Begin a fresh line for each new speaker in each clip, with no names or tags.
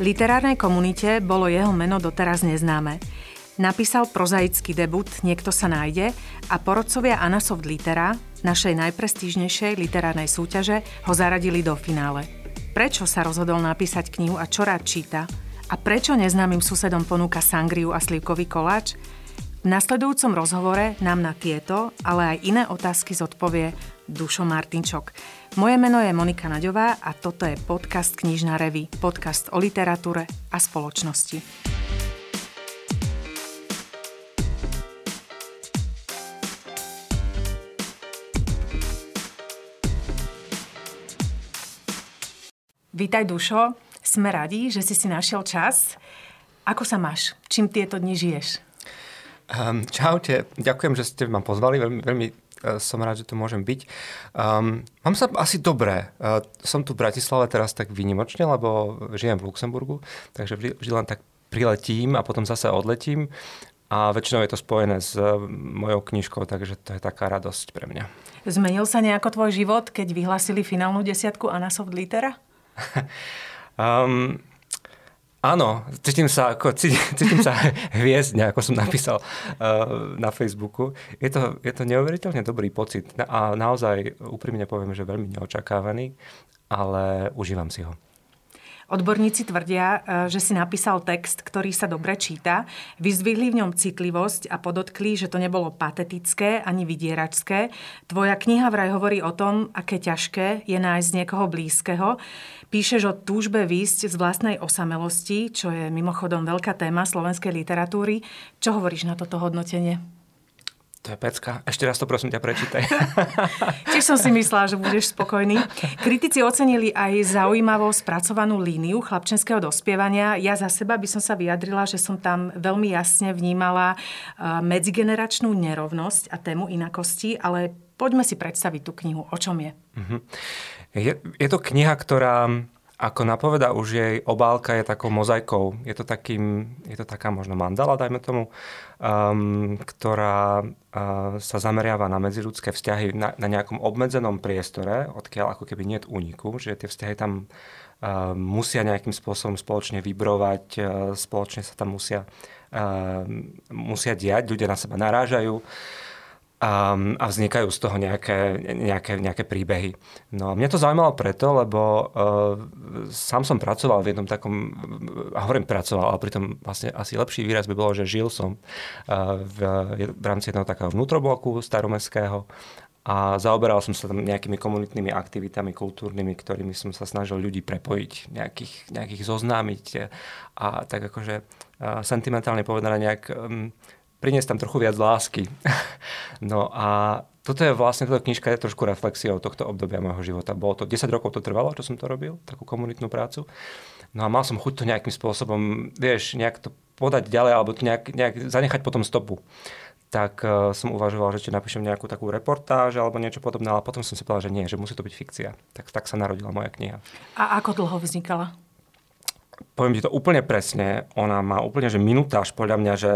Literárnej komunite bolo jeho meno doteraz neznáme. Napísal prozaický debut Niekto sa nájde a porodcovia Anasoft Litera, našej najprestížnejšej literárnej súťaže, ho zaradili do finále. Prečo sa rozhodol napísať knihu a čo rád číta? A prečo neznámym susedom ponúka sangriu a slivkový koláč? V nasledujúcom rozhovore nám na tieto, ale aj iné otázky zodpovie Dušo Martinčok. Moje meno je Monika Naďová a toto je podcast Knižná revy, podcast o literatúre a spoločnosti. Vítaj Dušo, sme radi, že si si našiel čas. Ako sa máš? Čím tieto dni žiješ?
Um, čaute, ďakujem, že ste ma pozvali, veľmi, veľmi uh, som rád, že tu môžem byť. Um, mám sa asi dobré. Uh, som tu v Bratislave teraz tak výnimočne, lebo žijem v Luxemburgu, takže vždy len tak priletím a potom zase odletím. A väčšinou je to spojené s uh, mojou knižkou, takže to je taká radosť pre mňa.
Zmenil sa nejako tvoj život, keď vyhlásili finálnu desiatku Anasoft Litera?
um, Áno, cítim sa, ako, cítim sa hviezdne, ako som napísal uh, na Facebooku. Je to, je to neuveriteľne dobrý pocit a naozaj úprimne poviem, že veľmi neočakávaný, ale užívam si ho.
Odborníci tvrdia, e, že si napísal text, ktorý sa dobre číta, vyzdvihli v ňom citlivosť a podotkli, že to nebolo patetické ani vydieračské. Tvoja kniha vraj hovorí o tom, aké ťažké je nájsť niekoho blízkeho. Píšeš o túžbe výjsť z vlastnej osamelosti, čo je mimochodom veľká téma slovenskej literatúry. Čo hovoríš na toto hodnotenie?
To je pecka. Ešte raz to prosím ťa prečítaj.
Tiež som si myslela, že budeš spokojný. Kritici ocenili aj zaujímavo spracovanú líniu chlapčenského dospievania. Ja za seba by som sa vyjadrila, že som tam veľmi jasne vnímala eh, medzigeneračnú nerovnosť a tému inakosti, ale poďme si predstaviť tú knihu. O čom je?
Mhm. Je, je to kniha, ktorá ako napoveda už jej obálka je takou mozaikou. Je to, takým, je to taká možno mandala, dajme tomu, um, ktorá uh, sa zameriava na medziludské vzťahy na, na nejakom obmedzenom priestore, odkiaľ ako keby nie je úniku, že tie vzťahy tam uh, musia nejakým spôsobom spoločne vybrovať, uh, spoločne sa tam musia, uh, musia diať, ľudia na seba narážajú. Uh, a, a vznikajú z toho nejaké, nejaké, nejaké príbehy. No mňa to zaujímalo preto, lebo uh, sám som pracoval v jednom takom, a hovorím pracoval, ale pritom vlastne asi lepší výraz by bolo, že žil som uh, v, v rámci jedného takého vnútrobloku staromestského a zaoberal som sa tam nejakými komunitnými aktivitami kultúrnymi, ktorými som sa snažil ľudí prepojiť, nejakých, nejakých zoznámiť a tak akože uh, sentimentálne povedané nejak um, priniesť tam trochu viac lásky. no a toto je vlastne, táto knižka je trošku reflexiou tohto obdobia môjho života. Bolo to 10 rokov to trvalo, čo som to robil, takú komunitnú prácu. No a mal som chuť to nejakým spôsobom, vieš, nejak to podať ďalej, alebo to nejak, nejak zanechať potom stopu. Tak uh, som uvažoval, že či napíšem nejakú takú reportáž alebo niečo podobné, ale potom som si povedal, že nie, že musí to byť fikcia. Tak, tak sa narodila moja kniha.
A ako dlho vznikala?
Poviem ti to úplne presne. Ona má úplne, že minutáž podľa mňa, že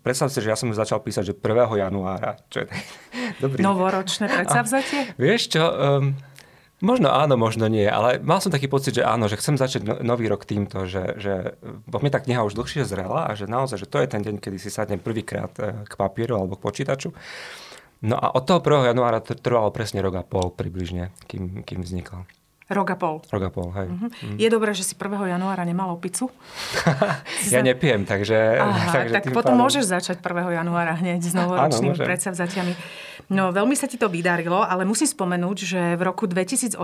predstav si, že ja som začal písať, že 1. januára. Čo je
dobrý. Novoročné predsavzatie?
vieš čo, um, možno áno, možno nie, ale mal som taký pocit, že áno, že chcem začať no, nový rok týmto, že, že vo mne tá kniha už dlhšie zrela a že naozaj, že to je ten deň, kedy si sadnem prvýkrát e, k papieru alebo k počítaču. No a od toho 1. januára to trvalo presne rok a pol približne, kým, kým vznikol.
Rok a pol.
Rok a pol, hej. Uh-huh.
Mm. Je dobré, že si 1. januára nemal opicu?
ja nepijem, takže...
Aha, takže tak potom pádom... môžeš začať 1. januára hneď s novoročnými predsavzatiami. No, veľmi sa ti to vydarilo, ale musím spomenúť, že v roku 2018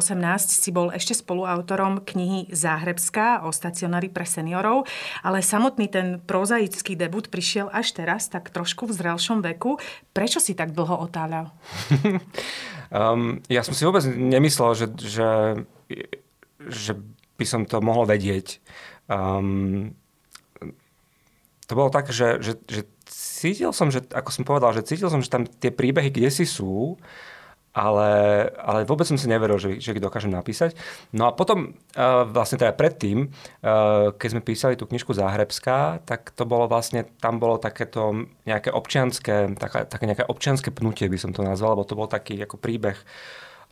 si bol ešte spoluautorom knihy Záhrebská o stacionári pre seniorov, ale samotný ten prozaický debut prišiel až teraz, tak trošku v zrelšom veku. Prečo si tak dlho otáľal?
um, ja som si vôbec nemyslel, že, že že by som to mohol vedieť. Um, to bolo tak, že, že, že cítil som, že, ako som povedal, že cítil som, že tam tie príbehy kde si sú, ale, ale vôbec som si neveril, že, že ich dokážem napísať. No a potom, uh, vlastne teda predtým, uh, keď sme písali tú knižku Záhrebská, tak to bolo vlastne, tam bolo takéto nejaké občianské, také, také nejaké občianské pnutie by som to nazval, lebo to bol taký ako príbeh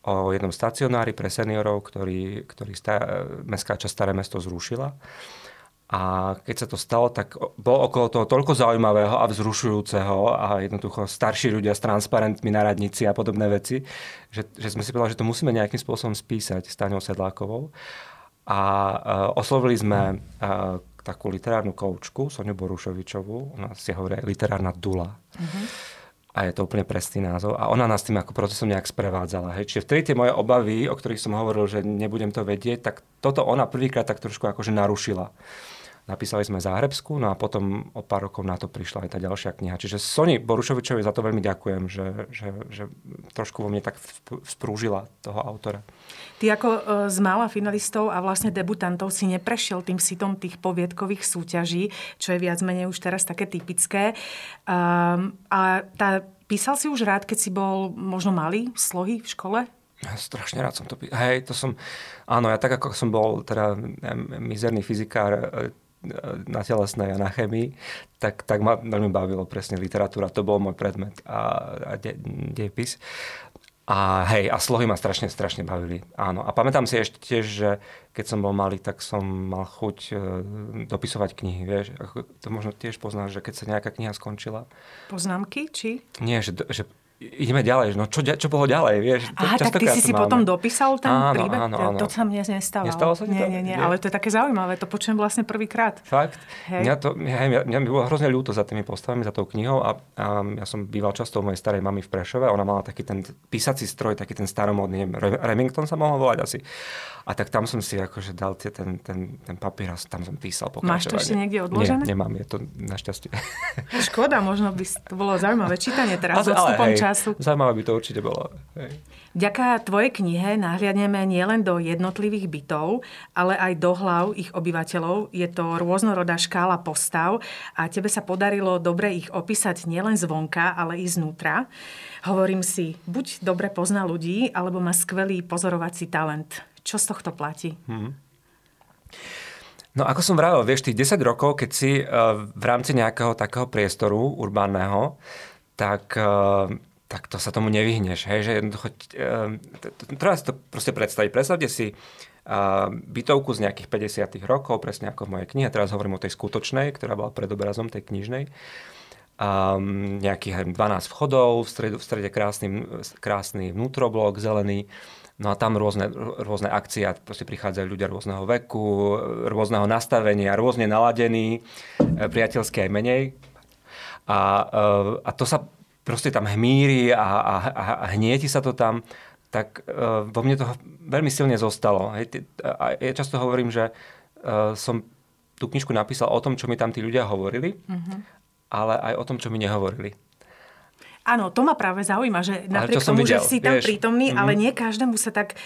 o jednom stacionári pre seniorov, ktorý, ktorý stá, mestská časť Staré mesto zrušila. A keď sa to stalo, tak bol okolo toho toľko zaujímavého a vzrušujúceho a jednoducho starší ľudia s transparentmi na radnici a podobné veci, že, že sme si povedali, že to musíme nejakým spôsobom spísať s Táňou Sedlákovou. A uh, oslovili sme uh, takú literárnu koučku, Soniu Borušovičovú, ona si hovorí literárna dula. Uh-huh a je to úplne presný názov. A ona nás tým ako procesom nejak sprevádzala. Hej. Čiže vtedy tie moje obavy, o ktorých som hovoril, že nebudem to vedieť, tak toto ona prvýkrát tak trošku akože narušila. Napísali sme Záhrebsku, no a potom o pár rokov na to prišla aj tá ďalšia kniha. Čiže Soni Borušovičovi za to veľmi ďakujem, že, že, že trošku vo mne tak sprúžila toho autora.
Ty ako e, z mála finalistov a vlastne debutantov si neprešiel tým sitom tých poviedkových súťaží, čo je viac menej už teraz také typické. Um, a tá, písal si už rád, keď si bol možno malý, slohy v škole?
Strašne rád som to písal. Hej, to som... Áno, ja tak ako som bol teda mizerný fyzikár, e, na telesnej a na chemii, tak, tak ma veľmi bavilo presne literatúra. To bol môj predmet a, a de, dejpis. A hej, a slohy ma strašne, strašne bavili. Áno. A pamätám si ešte tiež, že keď som bol malý, tak som mal chuť e, dopisovať knihy. Vieš, to možno tiež poznáš, že keď sa nejaká kniha skončila.
Poznámky, či?
Nie, že, že ideme ďalej, no čo, čo bolo ďalej, vieš?
Aha, tak ty si si potom dopísal ten
áno,
príbeh?
Áno, áno.
To sa mne nestalo.
Nestalo sa
nie, nie, nie, ale to je také zaujímavé, to počujem vlastne prvýkrát.
Fakt? Hej. Mňa, to, hej, mňa, mňa bolo hrozne ľúto za tými postavami, za tou knihou a, a ja som býval často u mojej starej mamy v Prešove, ona mala taký ten písací stroj, taký ten staromodný, Remington sa mohol volať asi. A tak tam som si akože dal tie, ten, ten, ten papier a tam som písal
Máš to ešte niekde odložené?
Nie, nemám, je to našťastie.
Škoda, možno by to bolo zaujímavé čítanie teraz ale, s odstupom času.
Zaujímavé by to určite bolo. Hej.
Vďaka tvojej knihe nahliadneme nielen do jednotlivých bytov, ale aj do hlav ich obyvateľov. Je to rôznorodá škála postav a tebe sa podarilo dobre ich opísať nielen zvonka, ale i znútra. Hovorím si, buď dobre pozná ľudí, alebo má skvelý pozorovací talent. Čo z tohto platí? Hmm.
No ako som vravel, vieš, tých 10 rokov, keď si uh, v rámci nejakého takého priestoru urbánneho, tak, uh, tak to sa tomu nevyhneš. Hej? Že jednoducho, uh, treba si to proste predstaviť. Predstavte si bytovku z nejakých 50 rokov, presne ako v mojej knihe. Teraz hovorím o tej skutočnej, ktorá bola pred obrazom tej knižnej. Um, nejakých 12 vchodov, v strede, v strede krásny, krásny vnútroblok, zelený. No a tam rôzne, rôzne akcie, proste prichádzajú ľudia rôzneho veku, rôzneho nastavenia, rôzne naladení, e, priateľské aj menej. A, e, a to sa proste tam hmíri a, a, a hnieti sa to tam, tak e, vo mne to veľmi silne zostalo. A ja často hovorím, že som tú knižku napísal o tom, čo mi tam tí ľudia hovorili, mm-hmm. ale aj o tom, čo mi nehovorili.
Áno, to ma práve zaujíma, že napriek tomu, videl, že si tam vieš, prítomný, mm-hmm. ale nie každému sa tak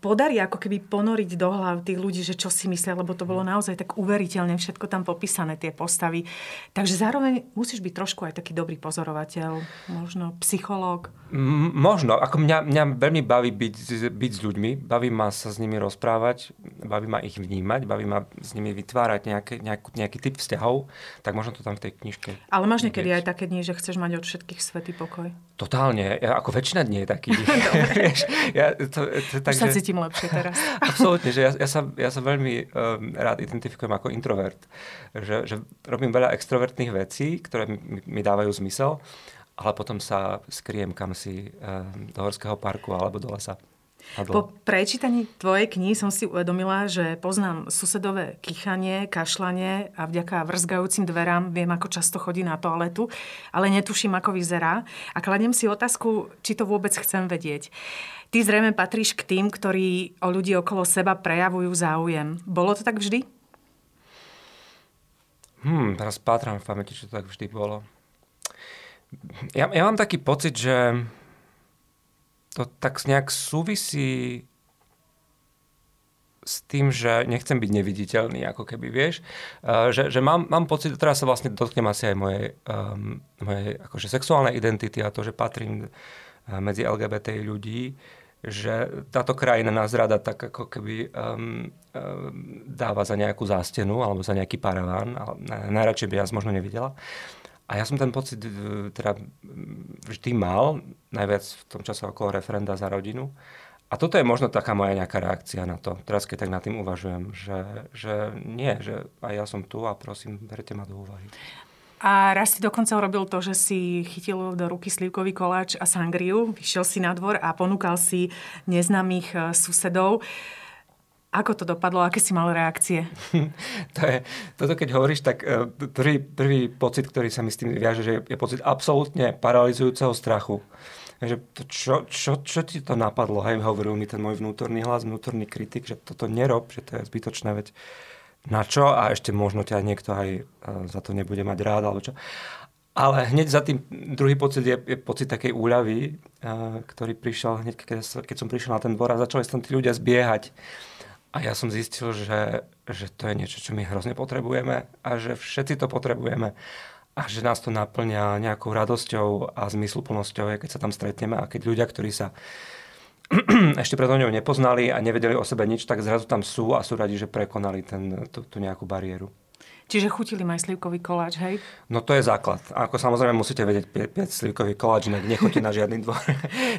podarí ako keby ponoriť do hlav tých ľudí, že čo si myslia, lebo to bolo naozaj tak uveriteľne všetko tam popísané, tie postavy. Takže zároveň musíš byť trošku aj taký dobrý pozorovateľ, možno psychológ.
M- možno. Ako mňa, mňa veľmi baví byť, byť s ľuďmi, baví ma sa s nimi rozprávať, baví ma ich vnímať, baví ma s nimi vytvárať nejaké, nejaký, nejaký typ vzťahov, tak možno to tam v tej knižke.
Ale máš niekedy aj také dni, že chceš mať od všetkých svetý pokoj?
Totálne. Ja, ako väčšina dní je taký.
ja, to, to, tak, Už sa cítim lepšie teraz.
Absolútne, že ja, ja, sa, ja sa veľmi um, rád identifikujem ako introvert. Že, že robím veľa extrovertných vecí, ktoré mi, mi dávajú zmysel, ale potom sa skriem kam si um, do horského parku alebo do lesa.
Po prečítaní tvojej knihy som si uvedomila, že poznám susedové kýchanie, kašlanie a vďaka vrzgajúcim dverám viem, ako často chodí na toaletu, ale netuším, ako vyzerá. A kladiem si otázku, či to vôbec chcem vedieť. Ty zrejme patríš k tým, ktorí o ľudí okolo seba prejavujú záujem. Bolo to tak vždy?
Hmm, teraz pátram v pamäti, či to tak vždy bolo. Ja, ja mám taký pocit, že to tak nejak súvisí s tým, že nechcem byť neviditeľný, ako keby, vieš. Uh, že, že mám, mám pocit, teraz sa vlastne dotknem asi aj mojej, um, mojej akože sexuálnej identity a to, že patrím uh, medzi LGBT ľudí, že táto krajina nás rada tak ako keby um, um, dáva za nejakú zástenu alebo za nejaký paraván. Ale najradšej by ja možno nevidela. A ja som ten pocit teda vždy mal, najviac v tom čase okolo referenda za rodinu. a toto je možno taká moja nejaká reakcia na to. Teraz keď tak nad tým uvažujem, že, že nie, že aj ja som tu a prosím, berte ma do úvahy.
A raz si dokonca urobil to, že si chytil do ruky slivkový koláč a sangriu, vyšiel si na dvor a ponúkal si neznámych e, susedov. Ako to dopadlo? Aké si mal reakcie?
to je, toto keď hovoríš, tak e, prvý, prvý pocit, ktorý sa mi s tým viaže, že je pocit absolútne paralizujúceho strachu že čo, čo, čo ti to napadlo? Hej, hovoril mi ten môj vnútorný hlas, vnútorný kritik, že toto nerob, že to je zbytočné, veď na čo? A ešte možno ťa niekto aj e, za to nebude mať rád, alebo čo. Ale hneď za tým druhý pocit je, je pocit takej úľavy, uh, ktorý prišiel hneď, keď, keď som prišiel na ten dvor a začali sa tam tí ľudia zbiehať. A ja som zistil, že, že to je niečo, čo my hrozne potrebujeme a že všetci to potrebujeme a že nás to naplňa nejakou radosťou a zmysluplnosťou, keď sa tam stretneme a keď ľudia, ktorí sa ešte pred ňou nepoznali a nevedeli o sebe nič, tak zrazu tam sú a sú radi, že prekonali ten, tú, tú nejakú bariéru.
Čiže chutili aj slivkový koláč, hej?
No to je základ. Ako samozrejme musíte vedieť piec slivkový koláč, inak nechoďte na žiadny dvor.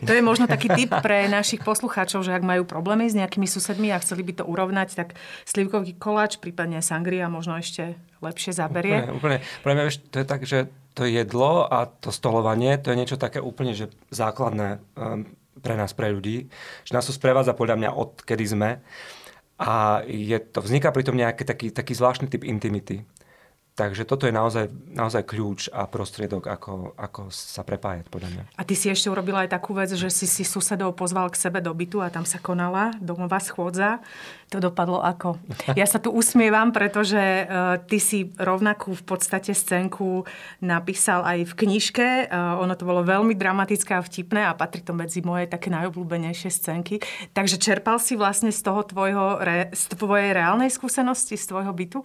to je možno taký tip pre našich poslucháčov, že ak majú problémy s nejakými susedmi a chceli by to urovnať, tak slivkový koláč, prípadne sangria možno ešte lepšie zaberie.
Úplne, úplne. Pre mňa, vieš, to je tak, že to jedlo a to stolovanie, to je niečo také úplne že základné um, pre nás, pre ľudí. Že nás to sprevádza podľa mňa od kedy sme. A je to, vzniká pritom nejaký taký, taký zvláštny typ intimity. Takže toto je naozaj, naozaj kľúč a prostriedok, ako, ako sa prepájať, podľa mňa.
A ty si ešte urobila aj takú vec, že si si susedov pozval k sebe do bytu a tam sa konala domová schôdza. To dopadlo ako? Ja sa tu usmievam, pretože uh, ty si rovnakú v podstate scénku napísal aj v knižke. Uh, ono to bolo veľmi dramatické a vtipné a patrí to medzi moje také najobľúbenejšie scénky. Takže čerpal si vlastne z toho tvojho, z tvojej reálnej skúsenosti, z tvojho bytu?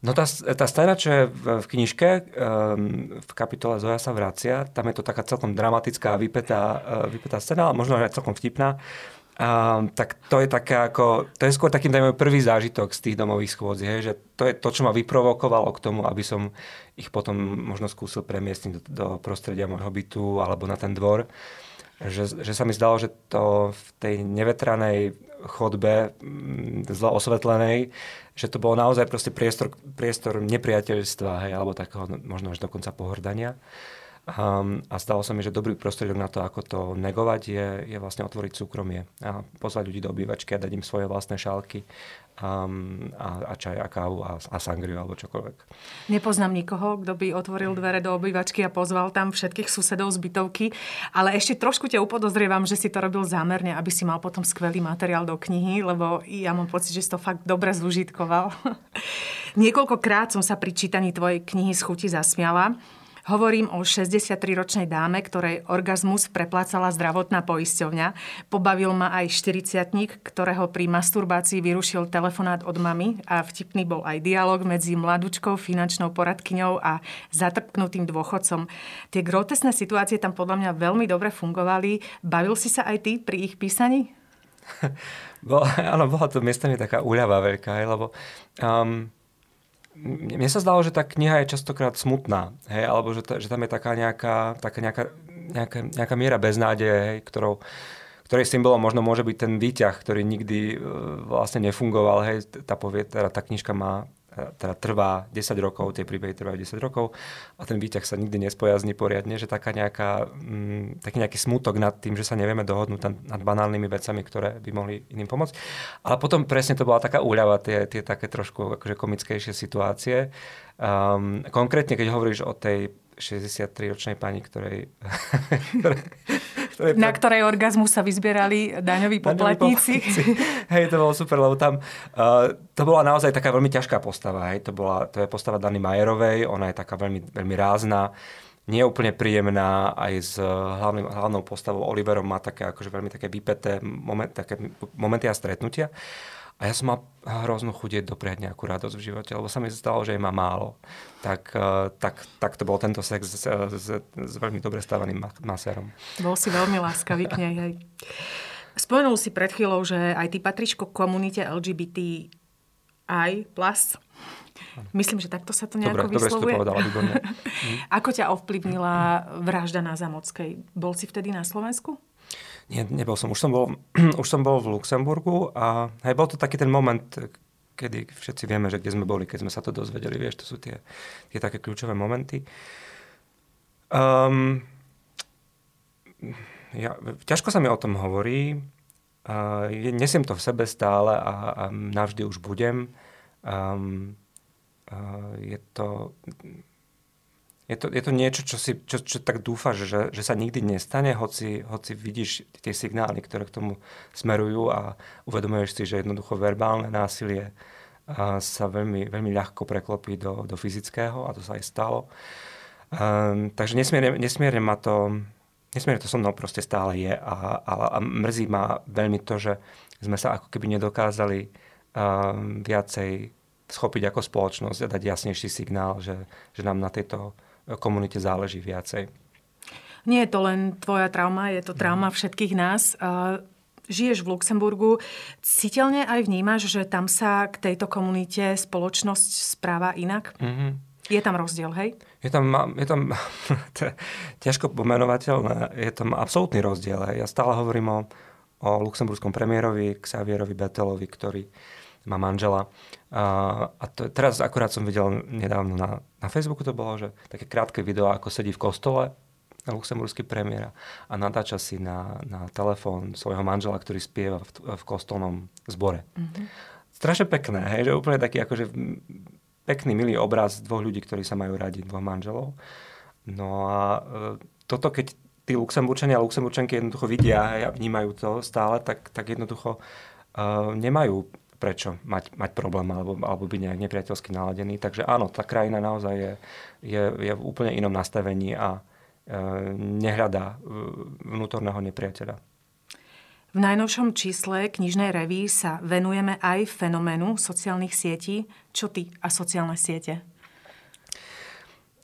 No tá, tá scéna, čo je v, v knižke, um, v kapitole Zoja sa vracia, tam je to taká celkom dramatická, vypetá, uh, vypetá scéna, ale možno aj celkom vtipná. Um, tak to je také ako, to je skôr takým dajme prvý zážitok z tých domových schôdzí, hej, že to je to, čo ma vyprovokovalo k tomu, aby som ich potom možno skúsil premiestniť do, do prostredia môjho bytu alebo na ten dvor. Že, že sa mi zdalo, že to v tej nevetranej chodbe, mm, zle osvetlenej, že to bol naozaj proste priestor, priestor nepriateľstva, hej, alebo takého no, možno až dokonca pohrdania. Um, a stalo sa mi, že dobrý prostriedok na to, ako to negovať, je, je vlastne otvoriť súkromie a pozvať ľudí do obývačky a dať im svoje vlastné šálky um, a, a čaj a kávu a, a sangriu alebo čokoľvek.
Nepoznám nikoho, kto by otvoril dvere do obývačky a pozval tam všetkých susedov z bytovky, ale ešte trošku ťa upodozrievam, že si to robil zámerne, aby si mal potom skvelý materiál do knihy, lebo ja mám pocit, že si to fakt dobre zúžitkoval. Niekoľkokrát som sa pri čítaní tvojej knihy z chuti zasmiala. Hovorím o 63-ročnej dáme, ktorej orgazmus preplácala zdravotná poisťovňa. Pobavil ma aj 40 ktorého pri masturbácii vyrušil telefonát od mamy a vtipný bol aj dialog medzi mladúčkou finančnou poradkyňou a zatrpknutým dôchodcom. Tie grotesné situácie tam podľa mňa veľmi dobre fungovali. Bavil si sa aj ty pri ich písaní?
Bo, áno, bola to miestami taká úľava veľká, lebo um, mne sa zdalo, že tá kniha je častokrát smutná, hej, alebo že, že tam je taká nejaká, taká nejaká, nejaká, nejaká miera beznádeje, hej, ktorou, ktorej symbolom možno môže byť ten výťah, ktorý nikdy uh, vlastne nefungoval. Hej, tá, povie, teda tá knižka má teda trvá 10 rokov, tie príbehy trvajú 10 rokov a ten výťah sa nikdy nespojazní poriadne, že taká nejaká, mm, taký nejaký smutok nad tým, že sa nevieme dohodnúť nad, nad banálnymi vecami, ktoré by mohli iným pomôcť. Ale potom presne to bola taká úľava, tie, tie také trošku akože komickejšie situácie. Um, konkrétne, keď hovoríš o tej 63-ročnej pani, ktorej,
Na ktorej orgazmu sa vyzbierali daňoví poplatníci.
hej, to bolo super, lebo tam uh, to bola naozaj taká veľmi ťažká postava. Hej. To, bola, to je postava Dany Majerovej, ona je taká veľmi, veľmi rázna, nie úplne príjemná, aj s hlavným, hlavnou postavou Oliverom má také akože veľmi také vypeté moment, také momenty a stretnutia. A ja som mal hroznú chuť dopriať nejakú radosť v živote, lebo sa mi zdalo, že jej má málo. Tak, eh, tak, tak to bol tento sex s, s, s veľmi dobre stávaným masérom.
Bol si veľmi láskavý k nej. Hej. Spomenul si pred chvíľou, že aj ty patríš k komunite LGBTI+. Myslím, že takto sa to nejako dobre, vyslovuje.
Dobre si to povedala,
Ako ťa ovplyvnila vražda na Zamockej? Bol si vtedy na Slovensku?
Nie, nebol som. Už som bol, už som bol v Luxemburgu a hej, bol to taký ten moment, kedy všetci vieme, že kde sme boli, keď sme sa to dozvedeli. Vieš, to sú tie, tie také kľúčové momenty. Um, ja, ťažko sa mi o tom hovorí. Uh, nesiem to v sebe stále a, a navždy už budem. Um, uh, je to je to, je to niečo, čo, si, čo, čo tak dúfaš, že, že sa nikdy nestane, hoci, hoci vidíš tie signály, ktoré k tomu smerujú a uvedomuješ si, že jednoducho verbálne násilie sa veľmi, veľmi ľahko preklopí do, do fyzického a to sa aj stalo. Um, takže nesmierne, nesmierne ma to, nesmierne to so mnou proste stále je a, a, a mrzí ma veľmi to, že sme sa ako keby nedokázali um, viacej schopiť ako spoločnosť a dať jasnejší signál, že, že nám na tejto komunite záleží viacej.
Nie je to len tvoja trauma, je to trauma mhm. všetkých nás. Žiješ v Luxemburgu. Citeľne aj vnímaš, že tam sa k tejto komunite spoločnosť správa inak? Mm-hmm. Je tam rozdiel, hej?
Je tam, je tam ťažko pomenovateľné, je tam absolútny rozdiel. Hej. Ja stále hovorím o, o luxemburskom premiérovi Xavierovi Betelovi, ktorý má manžela a, a to, teraz akurát som videl nedávno na, na Facebooku to bolo, že také krátke video, ako sedí v kostole luxemburský premiéra a natáča si na, na telefón svojho manžela, ktorý spieva v, v kostolnom zbore. Mm-hmm. Strašne pekné, hej, že úplne taký akože pekný, milý obraz dvoch ľudí, ktorí sa majú radi, dvoch manželov. No a e, toto, keď tí Luxemburčania a Luxemburčanky jednoducho vidia a vnímajú to stále, tak, tak jednoducho uh, nemajú prečo mať, mať problém alebo, alebo byť nejak nepriateľsky naladený. Takže áno, tá krajina naozaj je, je, je v úplne inom nastavení a e, nehľadá e, vnútorného nepriateľa.
V najnovšom čísle knižnej reví sa venujeme aj fenoménu sociálnych sietí. Čo ty a sociálne siete?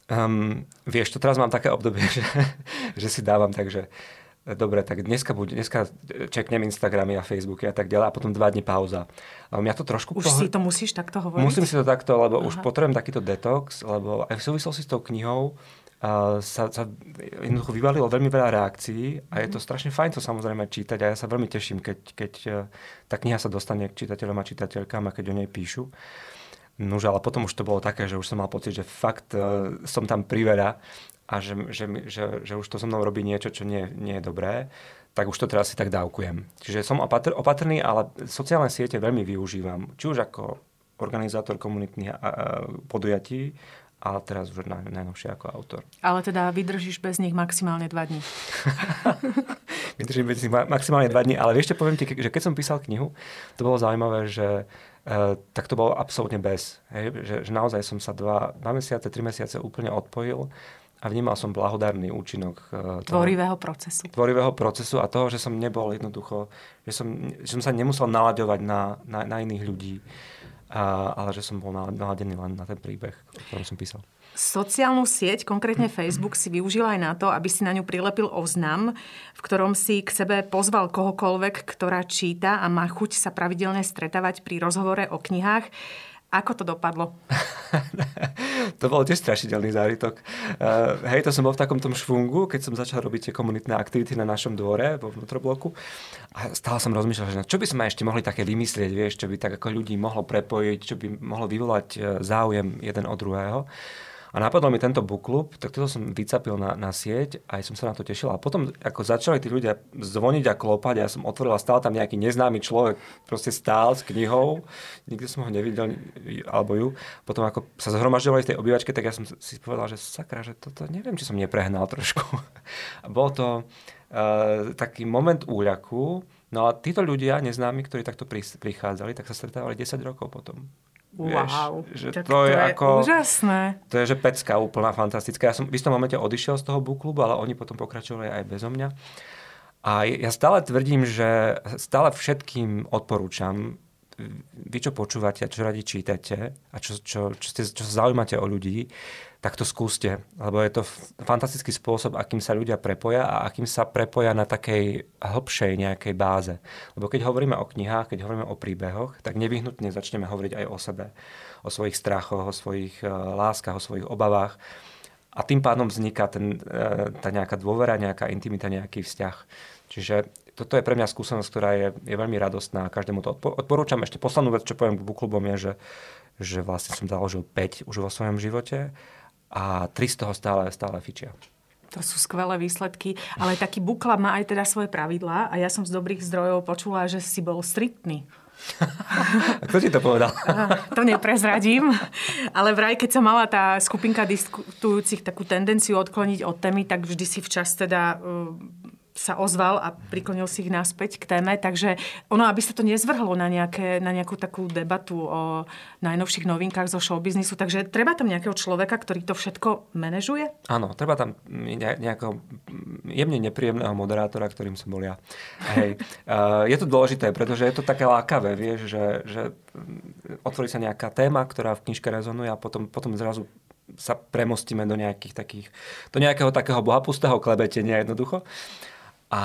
Um, vieš, to teraz mám také obdobie, že, že si dávam tak, že dobre, tak dneska, buď, dneska čeknem Instagramy a Facebooky a tak ďalej a potom dva dní pauza. A mňa to trošku...
Už pohl... si to musíš takto hovoriť?
Musím si to takto, lebo Aha. už potrebujem takýto detox, lebo aj v súvislosti s tou knihou uh, sa, sa jednoducho vyvalilo veľmi veľa reakcií a je to mhm. strašne fajn to samozrejme čítať a ja sa veľmi teším, keď, keď uh, tá kniha sa dostane k čitateľom a čitateľkám a keď o nej píšu. Nož, ale potom už to bolo také, že už som mal pocit, že fakt uh, som tam priveľa a že, že, že, že už to so mnou robí niečo, čo nie, nie je dobré, tak už to teraz si tak dávkujem. Čiže som opatr- opatrný, ale sociálne siete veľmi využívam. Či už ako organizátor komunitných podujatí, ale teraz už naj, najnovšie ako autor.
Ale teda vydržíš bez nich maximálne dva dní.
Vydržím bez nich maximálne dva dní, ale čo poviem ti, že keď som písal knihu, to bolo zaujímavé, že Uh, tak to bolo absolútne bez. Hej? Že, že naozaj som sa dva, dva mesiace, tri mesiace úplne odpojil a vnímal som blahodárny účinok
uh, tvorivého procesu.
Tvorivého procesu a toho, že som nebol jednoducho, že som, že som sa nemusel nalaďovať na, na, na iných ľudí, a, ale že som bol naladený len na ten príbeh, o ktorom som písal.
Sociálnu sieť, konkrétne Facebook, si využil aj na to, aby si na ňu prilepil oznam, v ktorom si k sebe pozval kohokoľvek, ktorá číta a má chuť sa pravidelne stretávať pri rozhovore o knihách. Ako to dopadlo?
to bol tiež strašidelný zážitok. Uh, hej, to som bol v takom tom švungu, keď som začal robiť tie komunitné aktivity na našom dvore, vo vnútrobloku. A stále som rozmýšľal, že čo by sme ešte mohli také vymyslieť, vieš, čo by tak ako ľudí mohlo prepojiť, čo by mohlo vyvolať e, záujem jeden od druhého. A napadol mi tento book club, tak toto som vycapil na, na sieť a aj som sa na to tešil. A potom, ako začali tí ľudia zvoniť a klopať, ja som otvoril a stál tam nejaký neznámy človek, proste stál s knihou, nikdy som ho nevidel, alebo ju. Potom ako sa zhromažďovali v tej obývačke, tak ja som si povedal, že sakra, že toto neviem, či som neprehnal trošku. A bol to uh, taký moment úľaku, No a títo ľudia, neznámi, ktorí takto prichádzali, tak sa stretávali 10 rokov potom.
Wow,
vieš, že to, to je, je ako,
úžasné.
To je, že pecka úplná, fantastická. Ja som v istom momente odišiel z toho book klubu, ale oni potom pokračovali aj bezo mňa. A ja stále tvrdím, že stále všetkým odporúčam, vy čo počúvate a čo radi čítate a čo, čo, čo, ste, čo sa zaujímate o ľudí, tak to skúste, lebo je to fantastický spôsob, akým sa ľudia prepoja a akým sa prepoja na takej hĺbšej nejakej báze. Lebo keď hovoríme o knihách, keď hovoríme o príbehoch, tak nevyhnutne začneme hovoriť aj o sebe, o svojich strachoch, o svojich uh, láskach, o svojich obavách. A tým pádom vzniká ten, uh, tá nejaká dôvera, nejaká intimita, nejaký vzťah. Čiže toto je pre mňa skúsenosť, ktorá je, je veľmi radostná. Každému to odporúčam. Ešte poslednú vec, čo poviem k bookklubom je, že, že vlastne som založil 5 už vo svojom živote a 3 z toho stále, stále fičia.
To sú skvelé výsledky, ale taký bukla má aj teda svoje pravidlá a ja som z dobrých zdrojov počula, že si bol striktný.
Kto ti to povedal?
to neprezradím, ale vraj, keď sa mala tá skupinka diskutujúcich takú tendenciu odkloniť od témy, tak vždy si včas teda sa ozval a priklonil si ich naspäť k téme. Takže ono, aby sa to nezvrhlo na, nejaké, na nejakú takú debatu o najnovších novinkách zo showbiznisu, takže treba tam nejakého človeka, ktorý to všetko manažuje?
Áno, treba tam nejakého jemne nepríjemného moderátora, ktorým som bol ja. Hej. je to dôležité, pretože je to také lákavé, vieš, že, že otvorí sa nejaká téma, ktorá v knižke rezonuje a potom, potom zrazu sa premostíme do nejakých takých, do nejakého takého bohapustého klebetenia jednoducho. A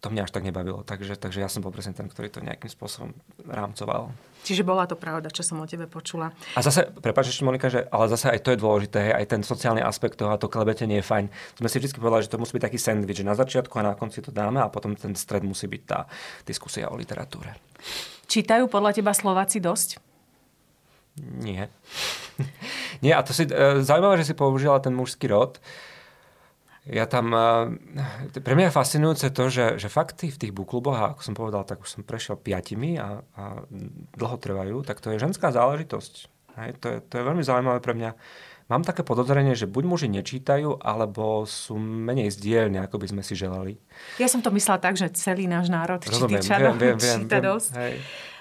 to mňa až tak nebavilo. Takže, takže ja som bol presne ten, ktorý to nejakým spôsobom rámcoval.
Čiže bola to pravda, čo som o tebe počula.
A zase, prepáč ešte Monika, že, ale zase aj to je dôležité, aj ten sociálny aspekt toho a to klebetenie je fajn. Sme si vždy povedali, že to musí byť taký sandwich, že na začiatku a na konci to dáme a potom ten stred musí byť tá diskusia o literatúre.
Čítajú podľa teba Slováci dosť?
Nie. Nie, a to si e, zaujímavé, že si použila ten mužský rod. Ja tam, e, pre mňa je fascinujúce to, že, že fakty v tých bukluboch, a ako som povedal, tak už som prešiel piatimi a, a dlho trvajú, tak to je ženská záležitosť. Hej, to, je, to je veľmi zaujímavé pre mňa. Mám také podozrenie, že buď muži nečítajú, alebo sú menej zdielne, ako by sme si želali.
Ja som to myslela tak, že celý náš národ Rozumiem, viem, viem, viem, číta viem, dosť. Hej.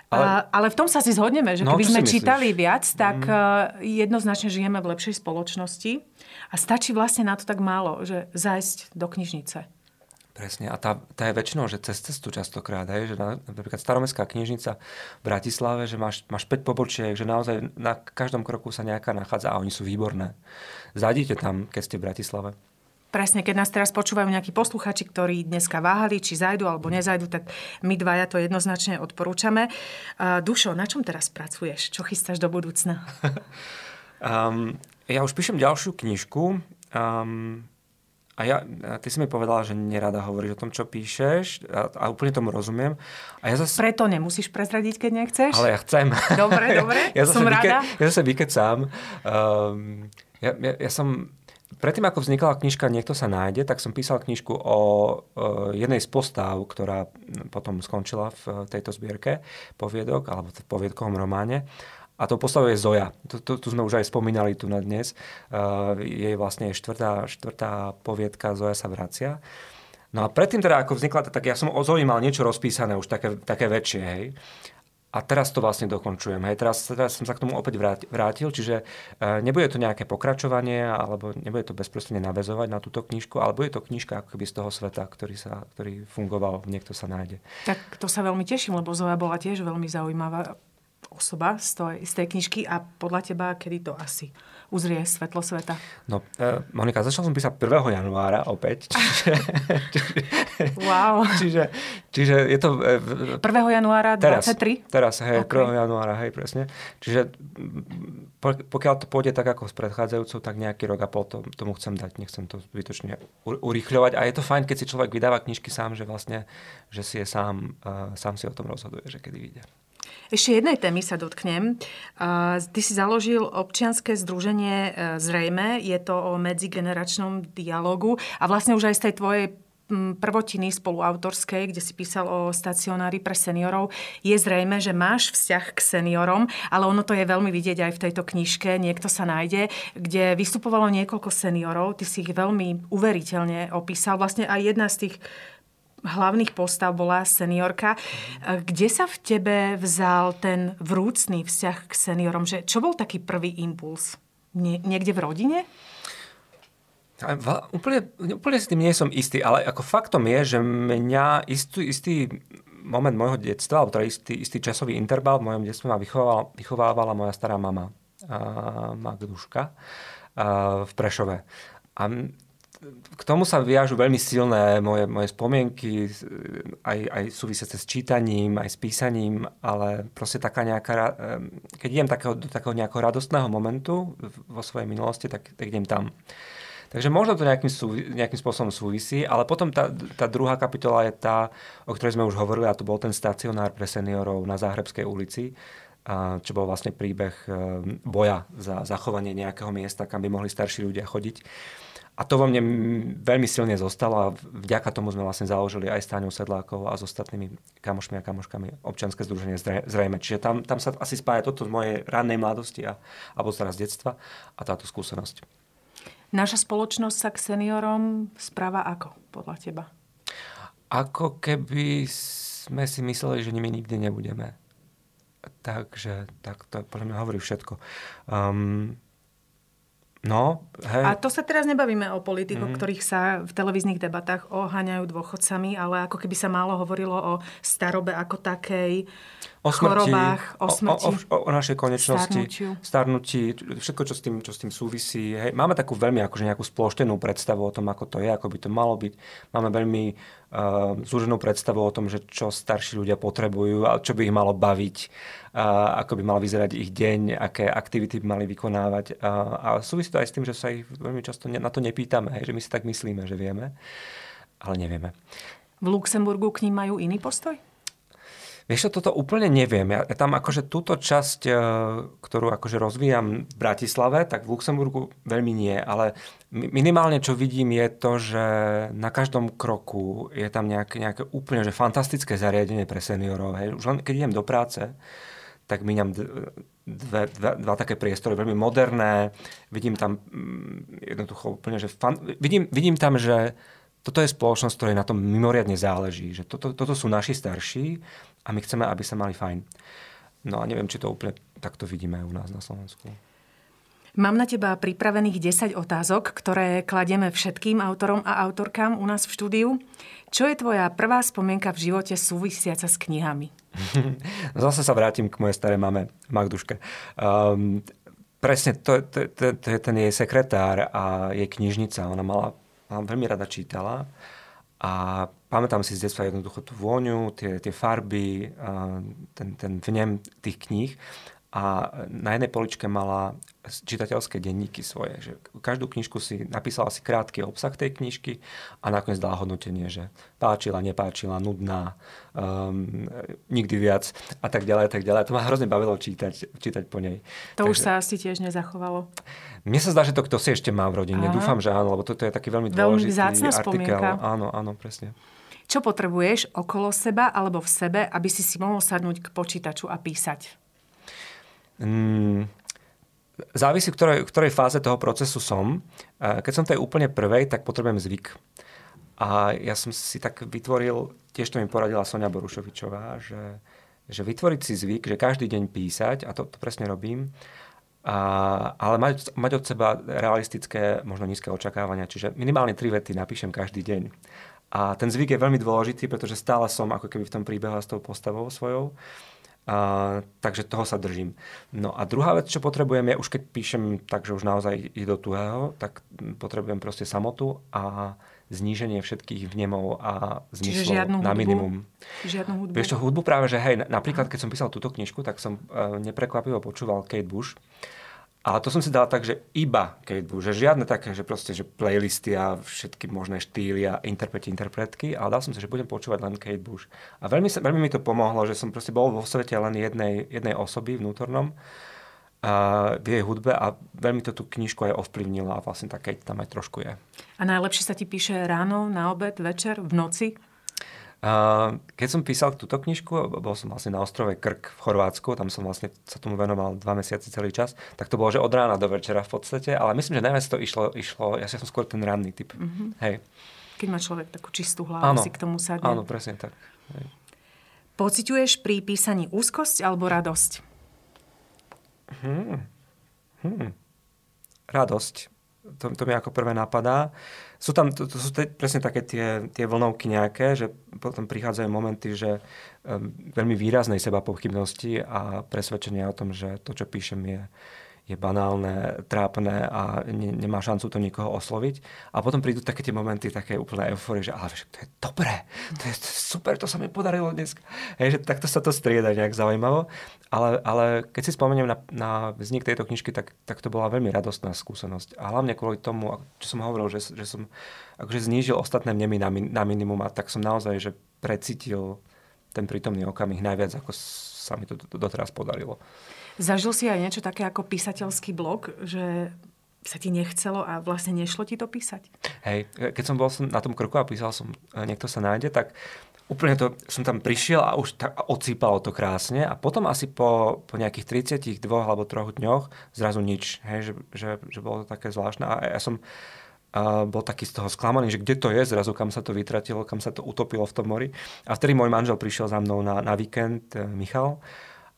Ale, ale v tom sa si zhodneme, že no, keby sme čítali viac, tak mm. jednoznačne žijeme v lepšej spoločnosti a stačí vlastne na to tak málo, že zajsť do knižnice.
Presne. A tá, tá je väčšinou, že cez cestu častokrát, hej, že na, napríklad staromestská knižnica v Bratislave, že máš, máš 5 pobočiek, že naozaj na každom kroku sa nejaká nachádza a oni sú výborné. Zajdite tam, keď ste v Bratislave.
Presne, keď nás teraz počúvajú nejakí posluchači, ktorí dneska váhali, či zajdu alebo nezajdu, tak my dvaja to jednoznačne odporúčame. Uh, Dušo, na čom teraz pracuješ? Čo chystáš do budúcna?
um, ja už píšem ďalšiu knižku. Um, a ja, ty si mi povedala, že nerada hovoríš o tom, čo píšeš a, a úplne tomu rozumiem. A
ja zase... Preto nemusíš prezradiť, keď nechceš?
Ale ja chcem.
Dobre, dobre, ja som vyke... rada.
Ja zase vykecám. Um, ja, ja, ja som Predtým, ako vznikla knižka Niekto sa nájde, tak som písal knižku o jednej z postav, ktorá potom skončila v tejto zbierke poviedok, alebo v poviedkovom románe. A to postavou je Zoja. Tu, tu, sme už aj spomínali tu na dnes. Uh, jej vlastne štvrtá, štvrtá poviedka Zoja sa vracia. No a predtým teda, ako vznikla, tak ja som o Zoji mal niečo rozpísané, už také, také väčšie, hej. A teraz to vlastne dokončujem. Hej. Teraz, teraz som sa k tomu opäť vrátil, čiže e, nebude to nejaké pokračovanie, alebo nebude to bezprostredne navezovať na túto knižku, ale bude to knižka ako z toho sveta, ktorý, sa, ktorý fungoval, niekto sa nájde.
Tak to sa veľmi teším, lebo Zoja bola tiež veľmi zaujímavá osoba z tej, z tej knižky a podľa teba, kedy to asi uzrie svetlo sveta?
No, uh, Monika, začal som písať 1. januára opäť. Čiže, čiže,
wow.
Čiže, čiže je to...
Uh, 1. januára 23? Teraz,
teraz hej, okay. 1. januára, hej, presne. Čiže pokiaľ to pôjde tak ako s predchádzajúcou, tak nejaký rok a pol to, tomu chcem dať. Nechcem to zbytočne urýchľovať. A je to fajn, keď si človek vydáva knižky sám, že vlastne, že si je sám, uh, sám si o tom rozhoduje, že kedy vyjde.
Ešte jednej témy sa dotknem. Ty si založil občianske združenie e, Zrejme. Je to o medzigeneračnom dialogu. A vlastne už aj z tej tvojej prvotiny spoluautorskej, kde si písal o stacionári pre seniorov, je zrejme, že máš vzťah k seniorom, ale ono to je veľmi vidieť aj v tejto knižke, niekto sa nájde, kde vystupovalo niekoľko seniorov, ty si ich veľmi uveriteľne opísal. Vlastne aj jedna z tých hlavných postav bola seniorka. Kde sa v tebe vzal ten vrúcný vzťah k seniorom? Že, čo bol taký prvý impuls? Nie, niekde v rodine?
Úplne, úplne s tým nie som istý, ale ako faktom je, že mňa istý, istý moment môjho detstva, alebo teda istý, istý časový interval v mojom detstve ma vychovávala, vychovávala moja stará mama, Magduška, v Prešove. A k tomu sa viažu veľmi silné moje, moje spomienky, aj, aj súvisiace s čítaním, aj s písaním, ale proste taká nejaká, keď idem takého, do takého nejakého radostného momentu vo svojej minulosti, tak, tak idem tam. Takže možno to nejakým, nejakým spôsobom súvisí, ale potom tá, tá druhá kapitola je tá, o ktorej sme už hovorili, a to bol ten stacionár pre seniorov na Záhrebskej ulici, čo bol vlastne príbeh boja za zachovanie nejakého miesta, kam by mohli starší ľudia chodiť. A to vo mne veľmi silne zostalo a vďaka tomu sme vlastne založili aj s Táňou Sedlákov a s ostatnými kamošmi a kamoškami občianske združenie zrejme. Čiže tam, tam sa asi spája toto z mojej rannej mladosti a, alebo teraz detstva a táto skúsenosť.
Naša spoločnosť sa k seniorom správa ako podľa teba?
Ako keby sme si mysleli, že nimi nikdy nebudeme. Takže tak to podľa mňa hovorí všetko. Um, No, hej.
A to sa teraz nebavíme o politikoch, mm-hmm. ktorých sa v televíznych debatách oháňajú dôchodcami, ale ako keby sa málo hovorilo o starobe ako takej, o smrti, chorobách, o smrti,
o, o, o našej konečnosti, starnutí, všetko, čo s tým, čo s tým súvisí. Hej. Máme takú veľmi akože nejakú sploštenú predstavu o tom, ako to je, ako by to malo byť. Máme veľmi uh, zúženú predstavu o tom, že čo starší ľudia potrebujú a čo by ich malo baviť a ako by mal vyzerať ich deň, aké aktivity by mali vykonávať. A, a súvisí to aj s tým, že sa ich veľmi často na to nepýtame, hej, že my si tak myslíme, že vieme, ale nevieme.
V Luxemburgu k ním majú iný postoj?
Vieš čo, toto úplne neviem. Ja, tam akože túto časť, e, ktorú akože rozvíjam v Bratislave, tak v Luxemburgu veľmi nie, ale minimálne čo vidím je to, že na každom kroku je tam nejaké, nejaké úplne že fantastické zariadenie pre seniorov. Hej. Už len keď idem do práce, tak míňam dve, dva, dva také priestory, veľmi moderné. Vidím tam mm, jednoducho úplne, že fan, vidím, vidím tam, že toto je spoločnosť, ktorej na tom mimoriadne záleží. Že toto, toto sú naši starší a my chceme, aby sa mali fajn. No a neviem, či to úplne takto vidíme aj u nás na Slovensku.
Mám na teba pripravených 10 otázok, ktoré kladieme všetkým autorom a autorkám u nás v štúdiu. Čo je tvoja prvá spomienka v živote súvisiaca s knihami?
Zase sa vrátim k mojej starej mame, Magduške. Um, presne, to, to, to, to je ten jej sekretár a jej knižnica. Ona mala, mala veľmi rada čítala a pamätám si z detstva jednoducho tú vôňu, tie, tie farby, ten, ten vnem tých kníh a na jednej poličke mala čitateľské denníky svoje. Že každú knižku si napísala si krátky obsah tej knižky a nakoniec dala hodnotenie, že páčila, nepáčila, nudná, um, nikdy viac a tak ďalej, a tak ďalej. To ma hrozne bavilo čítať, čítať po nej.
To Takže, už sa asi tiež nezachovalo.
Mne sa zdá, že to kto si ešte má v rodine. Aha. Dúfam, že áno, lebo toto je taký veľmi dôležitý veľmi artikel. Spomienka. Áno, áno, presne.
Čo potrebuješ okolo seba alebo v sebe, aby si si mohol sadnúť k počítaču a písať?
Mm, závisí, v ktorej, v ktorej fáze toho procesu som. Keď som tej úplne prvej, tak potrebujem zvyk. A ja som si tak vytvoril, tiež to mi poradila Sonia Borušovičová, že, že vytvoriť si zvyk, že každý deň písať, a to, to presne robím, a, ale mať, mať od seba realistické, možno nízke očakávania. Čiže minimálne tri vety napíšem každý deň. A ten zvyk je veľmi dôležitý, pretože stále som ako keby v tom príbehu s tou postavou svojou. A, takže toho sa držím. No a druhá vec, čo potrebujem, je už keď píšem tak, že už naozaj ide do tuhého, tak potrebujem proste samotu a zníženie všetkých vnemov a zmyslov na minimum.
Žiadnu hudbu?
Vieš čo, hudbu práve, že hej, napríklad keď som písal túto knižku, tak som uh, neprekvapivo počúval Kate Bush ale to som si dal tak, že iba Kate Bush, že žiadne také, že proste, že playlisty a všetky možné štýly a interpreti, interpretky, ale dal som si, že budem počúvať len Kate Bush. A veľmi, sa, veľmi mi to pomohlo, že som proste bol vo svete len jednej, jednej osoby vnútornom a v jej hudbe a veľmi to tú knižku aj ovplyvnila a vlastne tá Kate tam aj trošku je.
A najlepšie sa ti píše ráno, na obed, večer, v noci?
Keď som písal túto knižku, bol som vlastne na ostrove Krk v Chorvátsku, tam som vlastne sa tomu venoval dva mesiace celý čas, tak to bolo, že od rána do večera v podstate, ale myslím, že najviac to išlo, išlo ja som skôr ten ranný typ. Mm-hmm. Hej.
Keď má človek takú čistú hlavu, áno, si k tomu sadne.
Áno, presne tak. Hej.
Pociťuješ pri písaní úzkosť alebo radosť?
Hmm. Hmm. Radosť. To, to mi ako prvé napadá. Sú tam, to, to sú te, presne také tie, tie vlnovky nejaké, že potom prichádzajú momenty, že um, veľmi výraznej seba pochybnosti a presvedčenia o tom, že to, čo píšem, je, je banálne, trápne a ne, nemá šancu to nikoho osloviť. A potom prídu také tie momenty, také úplné euforie, že ale to je dobré, to je super, to sa mi podarilo dnes. Hej, že takto sa to strieda nejak zaujímavo. Ale, ale keď si spomeniem na, na vznik tejto knižky, tak, tak to bola veľmi radostná skúsenosť. A hlavne kvôli tomu, čo som hovoril, že, že som akože znížil ostatné vnemy na, na minimum a tak som naozaj že precítil ten prítomný okamih najviac, ako sa mi to doteraz podarilo.
Zažil si aj niečo také ako písateľský blog, že sa ti nechcelo a vlastne nešlo ti to písať?
Hej, keď som bol na tom kroku a písal som e, Niekto sa nájde, tak úplne to, som tam prišiel a už tak ocípalo to krásne a potom asi po, po nejakých 32 alebo 3 dňoch zrazu nič, hej, že, že, že bolo to také zvláštne a ja som a bol taký z toho sklamaný, že kde to je zrazu, kam sa to vytratilo, kam sa to utopilo v tom mori. A vtedy môj manžel prišiel za mnou na, na víkend, e, Michal,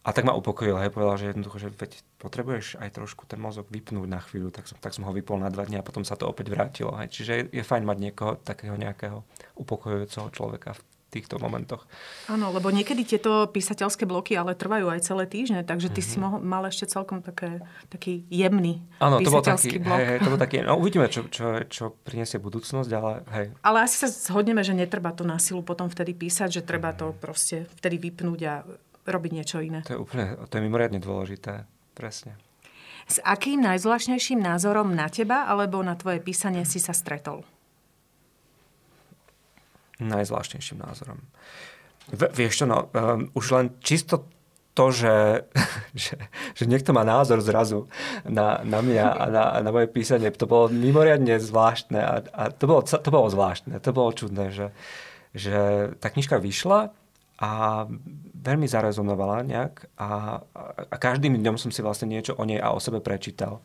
a tak ma upokojil, hej, povedal, že jednoducho, že veď potrebuješ aj trošku ten mozog vypnúť na chvíľu, tak som, tak som ho vypol na dva dní a potom sa to opäť vrátilo. Hej. Čiže je, je fajn mať niekoho takého nejakého upokojujúceho človeka v týchto momentoch.
Áno, lebo niekedy tieto písateľské bloky ale trvajú aj celé týždne, takže ty mm-hmm. si mhm. mohol, mal ešte celkom také, taký jemný
Áno, to bol taký, blok. Hej, hej, to bol taký, no uvidíme, čo, čo, čo priniesie budúcnosť, ale hej.
Ale asi sa zhodneme, že netreba to na silu potom vtedy písať, že treba to proste vtedy vypnúť a robiť niečo iné.
To je úplne, to je mimoriadne dôležité. Presne.
S akým najzvláštnejším názorom na teba alebo na tvoje písanie si sa stretol?
Najzvláštnejším názorom. V, vieš čo, no, um, už len čisto to, že, že, že niekto má názor zrazu na, na mňa a na, na moje písanie, to bolo mimoriadne zvláštne a, a to, bolo, to bolo zvláštne, to bolo čudné, že, že tá knižka vyšla a veľmi zarezonovala nejak a, a každým dňom som si vlastne niečo o nej a o sebe prečítal.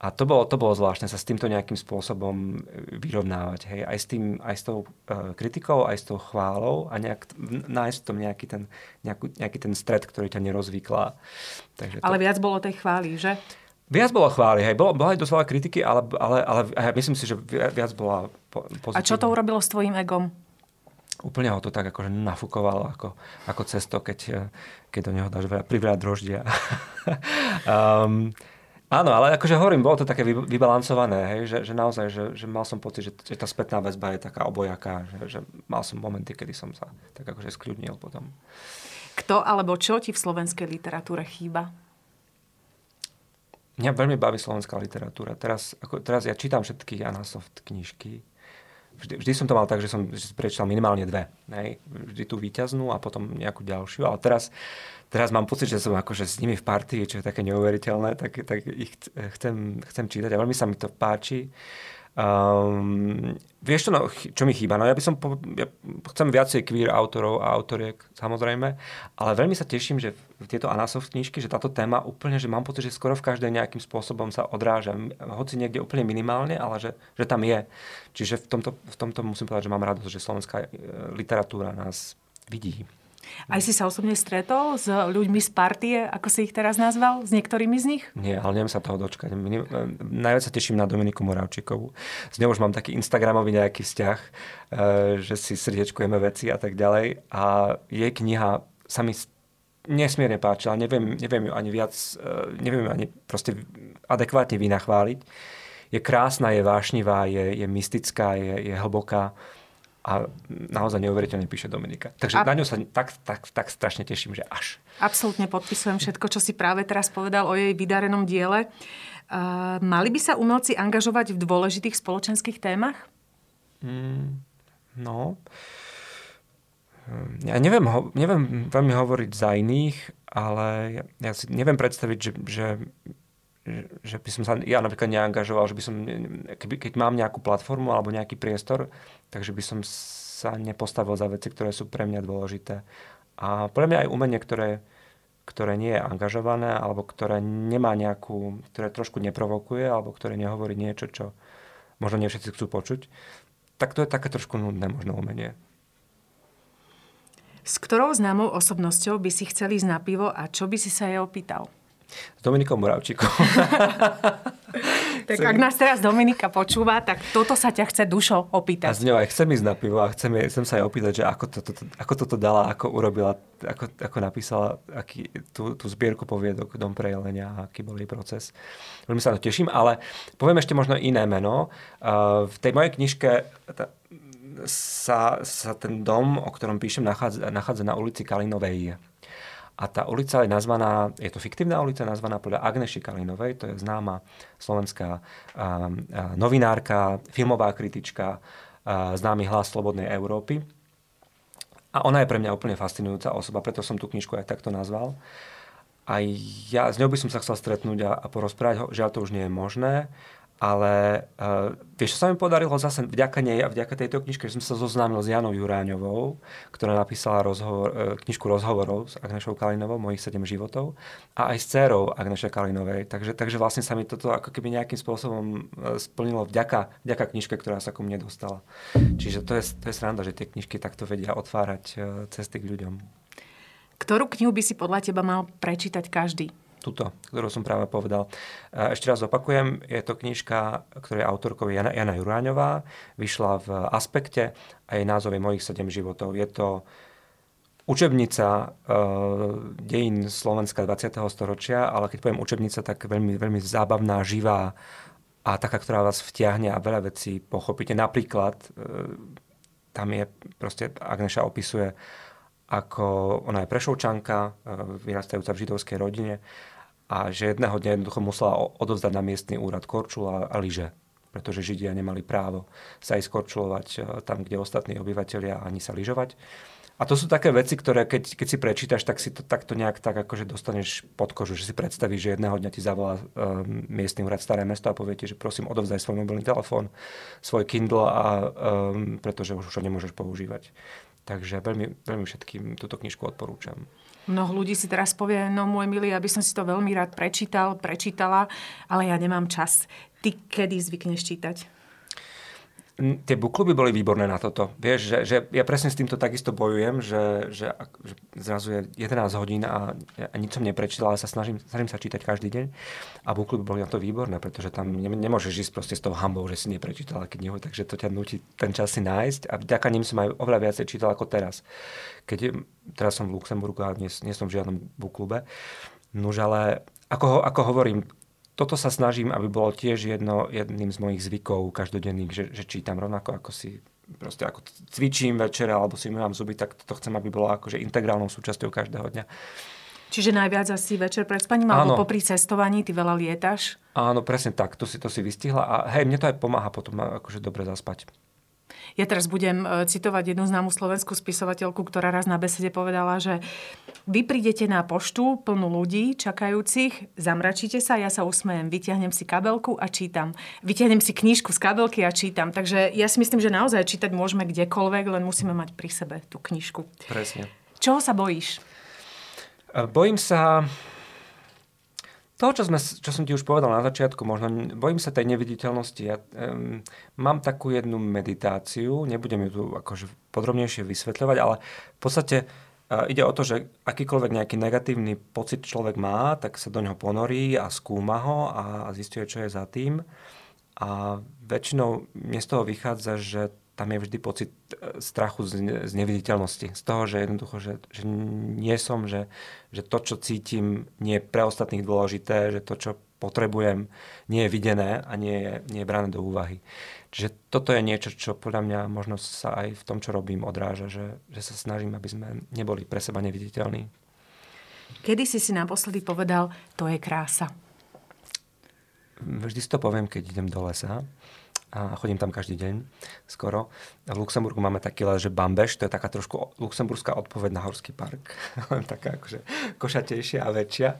A to bolo, to bolo zvláštne sa s týmto nejakým spôsobom vyrovnávať. Hej? Aj, s tým, aj s tou uh, kritikou, aj s tou chválou a nejak, nájsť v tom nejaký ten, nejakú, nejaký ten stred, ktorý ťa nerozvyklá.
Takže to... Ale viac bolo tej chvály, že?
Viac bolo chvály, hej. Bolo, bola aj dosť veľa kritiky, ale, ale, ale, ale myslím si, že viac bola
pozitívna. A čo to urobilo s tvojim egom?
úplne ho to tak akože nafukovalo ako, ako cesto, keď, keď do neho dáš veľa, priveľa droždia. um, áno, ale akože hovorím, bolo to také vybalancované, hej, že, že naozaj, že, že mal som pocit, že, že tá spätná väzba je taká obojaká, že, že mal som momenty, kedy som sa tak akože skľudnil potom.
Kto alebo čo ti v slovenskej literatúre chýba?
Mňa veľmi baví slovenská literatúra. Teraz, ako, teraz ja čítam všetky Anasoft knižky vždy, vždy som to mal tak, že som prečítal minimálne dve. Hej. Vždy tú výťaznú a potom nejakú ďalšiu. Ale teraz, teraz mám pocit, že som akože s nimi v partii, čo je také neuveriteľné, tak, tak ich chcem, chcem čítať a veľmi sa mi to páči. Um, vieš čo, no, čo mi chýba? No ja by som, po, ja chcem viacej queer autorov a autoriek, samozrejme, ale veľmi sa teším, že tieto Anasov knižky, že táto téma úplne, že mám pocit, že skoro v každej nejakým spôsobom sa odráža. Hoci niekde úplne minimálne, ale že, že tam je. Čiže v tomto, v tomto musím povedať, že mám radosť, že slovenská e, literatúra nás vidí.
Aj si sa osobne stretol s ľuďmi z partie, ako si ich teraz nazval, s niektorými z nich?
Nie, ale neviem sa toho dočkať. Najviac sa teším na Dominiku Moravčíkovú. S ňou už mám taký Instagramový nejaký vzťah, e, že si srdiečkujeme veci a tak ďalej. A jej kniha sa mi nesmierne páčila. Neviem, neviem ju ani viac, e, neviem ju ani proste adekvátne vynachváliť. Je krásna, je vášnivá, je, je mystická, je, je hlboká a naozaj neuveriteľne píše Dominika. Takže a... na ňu sa tak, tak, tak strašne teším, že až.
Absolútne podpisujem všetko, čo si práve teraz povedal o jej vydarenom diele. Uh, mali by sa umelci angažovať v dôležitých spoločenských témach?
Mm, no. Ja neviem, neviem veľmi hovoriť za iných, ale ja, ja si neviem predstaviť, že, že že by som sa ja napríklad neangažoval, že by som, keby, keď mám nejakú platformu alebo nejaký priestor, takže by som sa nepostavil za veci, ktoré sú pre mňa dôležité. A pre mňa aj umenie, ktoré, ktoré nie je angažované, alebo ktoré nemá nejakú, ktoré trošku neprovokuje, alebo ktoré nehovorí niečo, čo možno nie všetci chcú počuť, tak to je také trošku nudné možno umenie.
S ktorou známou osobnosťou by si chceli ísť na pivo a čo by si sa jej opýtal?
S Dominikom Moravčíkom.
tak ak nás teraz Dominika počúva, tak toto sa ťa chce dušo opýtať.
A z ňou aj chcem ísť na pivo a chcem, chcem sa aj opýtať, že ako, to, to, ako toto dala, ako urobila, ako, ako napísala aký, tú, tú zbierku poviedok Dom prejelenia a aký bol jej proces. Veľmi sa to teším, ale poviem ešte možno iné meno. Uh, v tej mojej knižke sa, sa ten dom, o ktorom píšem, nachádza, nachádza na ulici Kalinovej a tá ulica je nazvaná, je to fiktívna ulica, nazvaná podľa Agneši Kalinovej, to je známa slovenská novinárka, filmová kritička, známy hlas Slobodnej Európy. A ona je pre mňa úplne fascinujúca osoba, preto som tú knižku aj takto nazval. A ja s ňou by som sa chcel stretnúť a, a porozprávať, žiaľ to už nie je možné, ale uh, vieš, čo sa mi podarilo zase vďaka nej a vďaka tejto knižke, že som sa zoznámil s Janou Juráňovou, ktorá napísala rozhovor, uh, knižku rozhovorov s Agnešou Kalinovou, Mojich 7 životov, a aj s dcerou Agneše Kalinovej. Takže, takže vlastne sa mi toto ako keby nejakým spôsobom uh, splnilo vďaka, vďaka knižke, ktorá sa ku mne dostala. Čiže to je, to je sranda, že tie knižky takto vedia otvárať cesty k ľuďom.
Ktorú knihu by si podľa teba mal prečítať každý?
Túto, ktorú som práve povedal. Ešte raz opakujem, je to knižka, ktorej autorkou je Jana, Jana Juráňová, vyšla v Aspekte a jej názov je Mojich 7 životov. Je to učebnica uh, dejín Slovenska 20. storočia, ale keď poviem učebnica, tak veľmi, veľmi zábavná, živá a taká, ktorá vás vtiahne a veľa vecí pochopíte. Napríklad uh, tam je proste, Agneša opisuje ako ona je prešovčanka, e, vyrastajúca v židovskej rodine a že jedného dňa jednoducho musela odovzdať na miestny úrad korčul a, a lyže pretože Židia nemali právo sa ísť korčulovať e, tam, kde ostatní obyvateľia ani sa lyžovať. A to sú také veci, ktoré keď, keď si prečítaš, tak si to takto nejak tak akože dostaneš pod kožu, že si predstavíš, že jedného dňa ti zavolá um, miestny úrad Staré mesto a poviete, že prosím odovzdaj svoj mobilný telefón, svoj Kindle, a, um, pretože už ho nemôžeš používať. Takže veľmi, veľmi všetkým túto knižku odporúčam.
Mnoho ľudí si teraz povie, no môj milý, aby som si to veľmi rád prečítal, prečítala, ale ja nemám čas. Ty kedy zvykneš čítať?
Tie bookluby boli výborné na toto. Vieš, že, že ja presne s týmto takisto bojujem, že, že, že zrazu je 11 hodín a, a nič som neprečítal, ale sa snažím, snažím sa čítať každý deň. A bookluby boli na to výborné, pretože tam ne, nemôžeš ísť proste s tou hambou, že si neprečítal knihu, takže to ťa nutí ten čas si nájsť. A vďaka ním som aj oveľa viacej čítal ako teraz. Keď teraz som v Luxemburgu a nie, nie som v žiadnom bookklube. Nož ale ako, ako hovorím, toto sa snažím, aby bolo tiež jedno, jedným z mojich zvykov každodenných, že, že čítam rovnako ako si proste ako cvičím večer alebo si myvám zuby, tak to chcem, aby bolo akože integrálnou súčasťou každého dňa.
Čiže najviac asi večer pred spaním, alebo popri cestovaní, ty veľa lietaš?
Áno, presne tak, to si, to si vystihla a hej, mne to aj pomáha potom akože dobre zaspať.
Ja teraz budem e, citovať jednu známu slovenskú spisovateľku, ktorá raz na besede povedala, že vy prídete na poštu plnú ľudí čakajúcich, zamračíte sa, ja sa usmejem, vyťahnem si kabelku a čítam. Vyťahnem si knížku z kabelky a čítam. Takže ja si myslím, že naozaj čítať môžeme kdekoľvek, len musíme mať pri sebe tú knižku.
Presne.
Čoho sa bojíš?
E, bojím sa to, čo, sme, čo som ti už povedal na začiatku, možno bojím sa tej neviditeľnosti. Ja um, mám takú jednu meditáciu, nebudem ju tu akože podrobnejšie vysvetľovať, ale v podstate uh, ide o to, že akýkoľvek nejaký negatívny pocit človek má, tak sa do neho ponorí a skúma ho a zistuje, čo je za tým. A väčšinou mne z toho vychádza, že tam je vždy pocit e, strachu z, z neviditeľnosti. Z toho, že jednoducho, že, že nie som, že, že to, čo cítim, nie je pre ostatných dôležité, že to, čo potrebujem, nie je videné a nie je, nie je brané do úvahy. Čiže toto je niečo, čo podľa mňa možno sa aj v tom, čo robím, odráža, že, že sa snažím, aby sme neboli pre seba neviditeľní.
Kedy si si naposledy povedal, to je krása?
Vždy si to poviem, keď idem do lesa a chodím tam každý deň skoro. V Luxemburgu máme taký les, že Bambeš, to je taká trošku luxemburská odpoveď na Horský park, taká akože košatejšia a väčšia.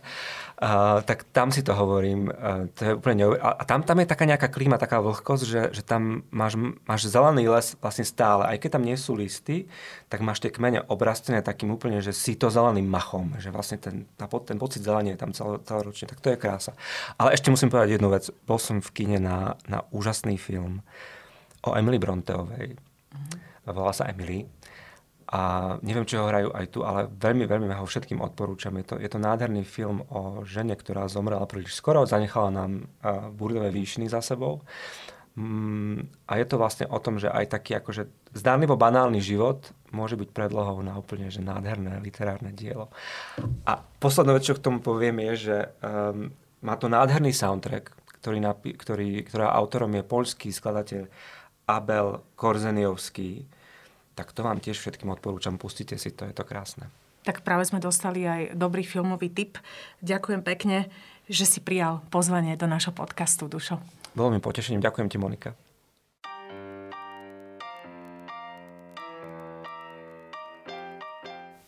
A, tak tam si to hovorím, a to je úplne neuver... A tam, tam je taká nejaká klíma, taká vlhkosť, že, že tam máš, máš zelený les vlastne stále, aj keď tam nie sú listy, tak máš tie kmene obrastené takým úplne, že si to zeleným machom, že vlastne ten, tá, ten pocit zelenia je tam cel, celoročne, tak to je krása. Ale ešte musím povedať jednu vec. Bol som v kine na, na úžasný film, film o Emily Bronteovej. Mm-hmm. Volá sa Emily. a neviem, či ho hrajú aj tu, ale veľmi, veľmi ho všetkým odporúčam. Je to, je to nádherný film o žene, ktorá zomrela príliš skoro, zanechala nám burdové výšiny za sebou. Mm, a je to vlastne o tom, že aj taký akože zdánlivo banálny život môže byť predlohou na úplne že nádherné literárne dielo. A posledná vec, čo k tomu poviem, je, že um, má to nádherný soundtrack, ktorý, napi- ktorý, ktorá autorom je poľský skladateľ Abel Korzeniovský tak to vám tiež všetkým odporúčam, pustite si to, je to krásne.
Tak práve sme dostali aj dobrý filmový tip. Ďakujem pekne, že si prijal pozvanie do našho podcastu, Dušo.
Bolo mi potešením. Ďakujem ti, Monika.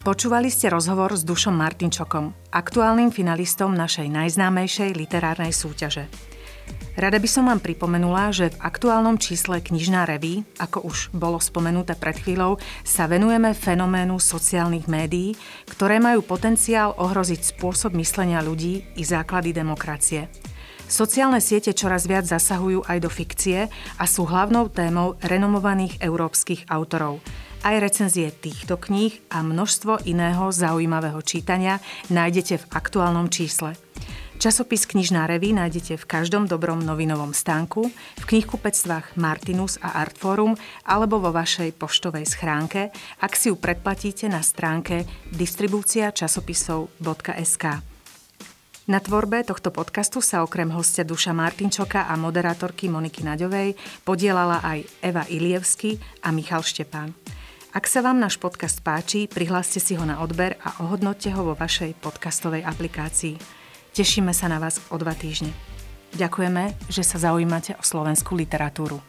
Počúvali ste rozhovor s Dušom Martinčokom, aktuálnym finalistom našej najznámejšej literárnej súťaže. Rada by som vám pripomenula, že v aktuálnom čísle Knižná reví, ako už bolo spomenuté pred chvíľou, sa venujeme fenoménu sociálnych médií, ktoré majú potenciál ohroziť spôsob myslenia ľudí i základy demokracie. Sociálne siete čoraz viac zasahujú aj do fikcie a sú hlavnou témou renomovaných európskych autorov. Aj recenzie týchto kníh a množstvo iného zaujímavého čítania nájdete v aktuálnom čísle. Časopis Knižná reví nájdete v každom dobrom novinovom stánku, v knihkupectvách Martinus a Artforum alebo vo vašej poštovej schránke, ak si ju predplatíte na stránke distribúcia časopisov.sk. Na tvorbe tohto podcastu sa okrem hostia Duša Martinčoka a moderátorky Moniky Naďovej podielala aj Eva Ilievsky a Michal Štepán. Ak sa vám náš podcast páči, prihláste si ho na odber a ohodnoťte ho vo vašej podcastovej aplikácii. Tešíme sa na vás o dva týždne. Ďakujeme, že sa zaujímate o slovenskú literatúru.